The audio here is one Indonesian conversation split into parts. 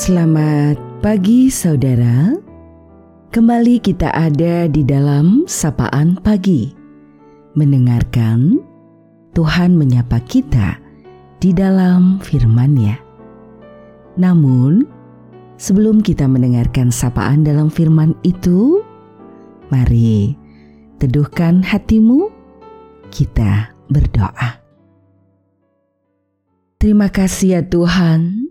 Selamat pagi saudara. Kembali kita ada di dalam sapaan pagi. Mendengarkan Tuhan menyapa kita di dalam firman-Nya. Namun, sebelum kita mendengarkan sapaan dalam firman itu, mari teduhkan hatimu, kita berdoa. Terima kasih ya Tuhan,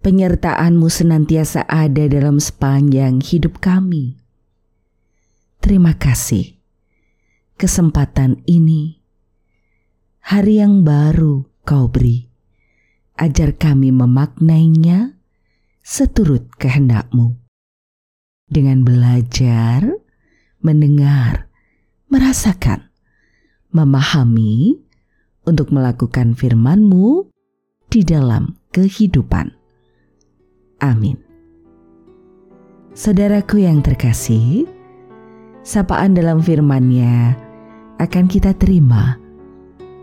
penyertaan-Mu senantiasa ada dalam sepanjang hidup kami. Terima kasih, kesempatan ini, hari yang baru Kau beri, ajar kami memaknainya seturut kehendak-Mu. Dengan belajar, mendengar, merasakan, memahami, untuk melakukan firman-Mu di dalam kehidupan. Amin. Saudaraku yang terkasih, sapaan dalam firman-Nya akan kita terima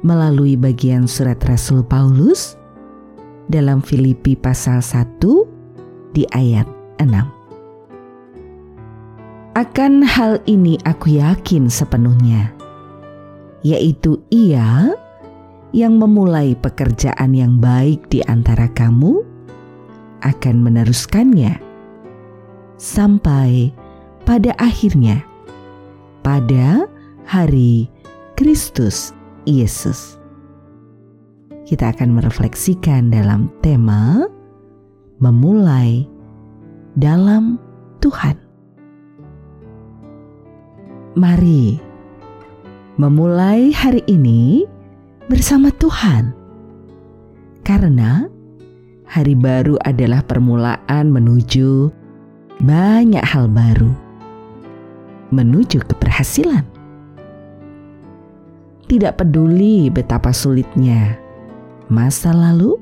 melalui bagian surat Rasul Paulus dalam Filipi pasal 1 di ayat 6. Akan hal ini aku yakin sepenuhnya, yaitu ia yang memulai pekerjaan yang baik di antara kamu akan meneruskannya sampai pada akhirnya, pada hari Kristus Yesus. Kita akan merefleksikan dalam tema memulai dalam Tuhan. Mari memulai hari ini bersama Tuhan. Karena hari baru adalah permulaan menuju banyak hal baru. Menuju keberhasilan. Tidak peduli betapa sulitnya masa lalu,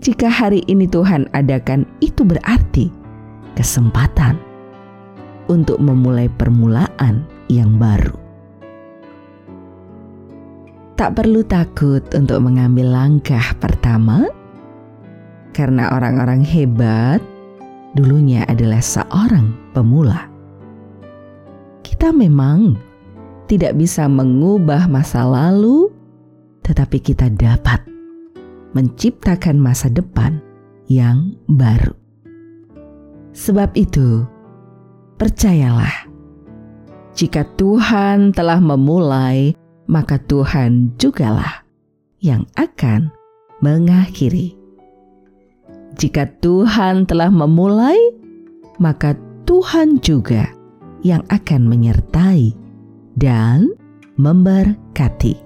jika hari ini Tuhan adakan itu berarti kesempatan untuk memulai permulaan yang baru. Tak perlu takut untuk mengambil langkah pertama, karena orang-orang hebat dulunya adalah seorang pemula. Kita memang tidak bisa mengubah masa lalu, tetapi kita dapat menciptakan masa depan yang baru. Sebab itu, percayalah, jika Tuhan telah memulai maka Tuhan jugalah yang akan mengakhiri. Jika Tuhan telah memulai, maka Tuhan juga yang akan menyertai dan memberkati.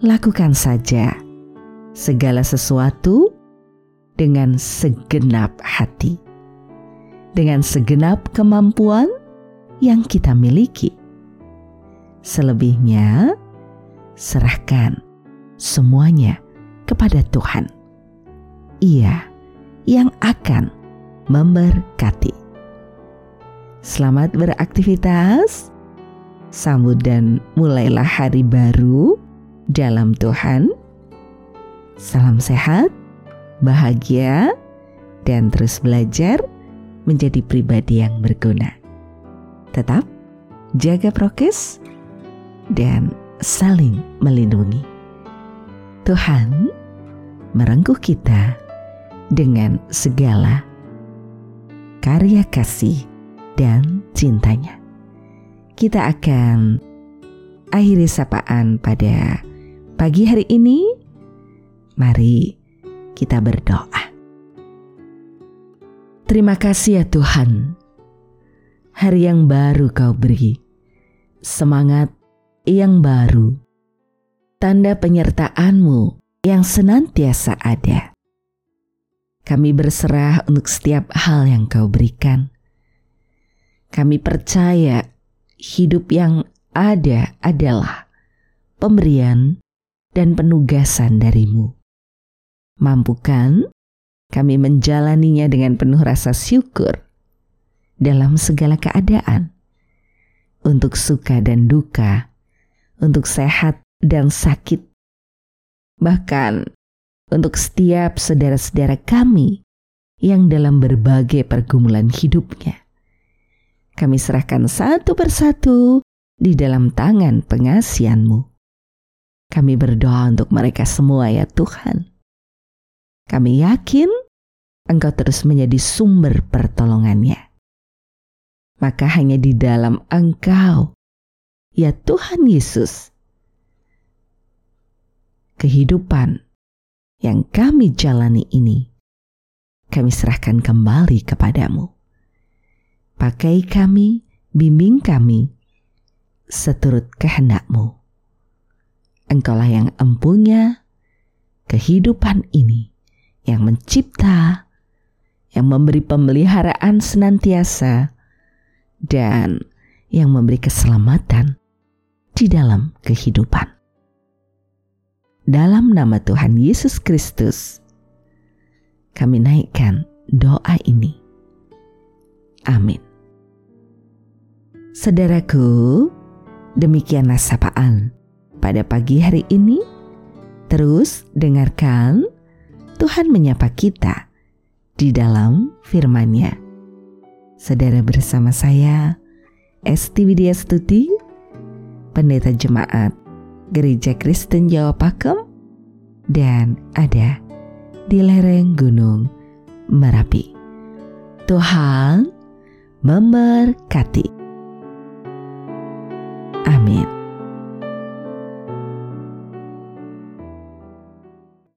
Lakukan saja segala sesuatu dengan segenap hati, dengan segenap kemampuan yang kita miliki Selebihnya, serahkan semuanya kepada Tuhan. Ia yang akan memberkati. Selamat beraktivitas, sambut dan mulailah hari baru dalam Tuhan. Salam sehat, bahagia, dan terus belajar menjadi pribadi yang berguna. Tetap jaga prokes dan saling melindungi. Tuhan merengkuh kita dengan segala karya kasih dan cintanya. Kita akan akhiri sapaan pada pagi hari ini. Mari kita berdoa. Terima kasih ya Tuhan, hari yang baru kau beri. Semangat yang baru, tanda penyertaan-Mu yang senantiasa ada. Kami berserah untuk setiap hal yang Kau berikan. Kami percaya hidup yang ada adalah pemberian dan penugasan darimu. Mampukan kami menjalaninya dengan penuh rasa syukur dalam segala keadaan, untuk suka dan duka, untuk sehat dan sakit. Bahkan untuk setiap saudara-saudara kami yang dalam berbagai pergumulan hidupnya. Kami serahkan satu persatu di dalam tangan pengasihanmu. Kami berdoa untuk mereka semua ya Tuhan. Kami yakin Engkau terus menjadi sumber pertolongannya. Maka hanya di dalam Engkau, ya Tuhan Yesus, kehidupan yang kami jalani ini, kami serahkan kembali kepadamu. Pakai kami, bimbing kami, seturut kehendakmu. Engkaulah yang empunya kehidupan ini, yang mencipta, yang memberi pemeliharaan senantiasa, dan yang memberi keselamatan di dalam kehidupan dalam nama Tuhan Yesus Kristus, kami naikkan doa ini. Amin. Saudaraku, demikianlah sapaan pada pagi hari ini. Terus dengarkan Tuhan menyapa kita di dalam firman-Nya. Saudara bersama saya, Esti Widya Stuti, Pendeta Jemaat Gereja Kristen Jawa Pakem, dan ada di lereng Gunung Merapi. Tuhan memberkati. Amin.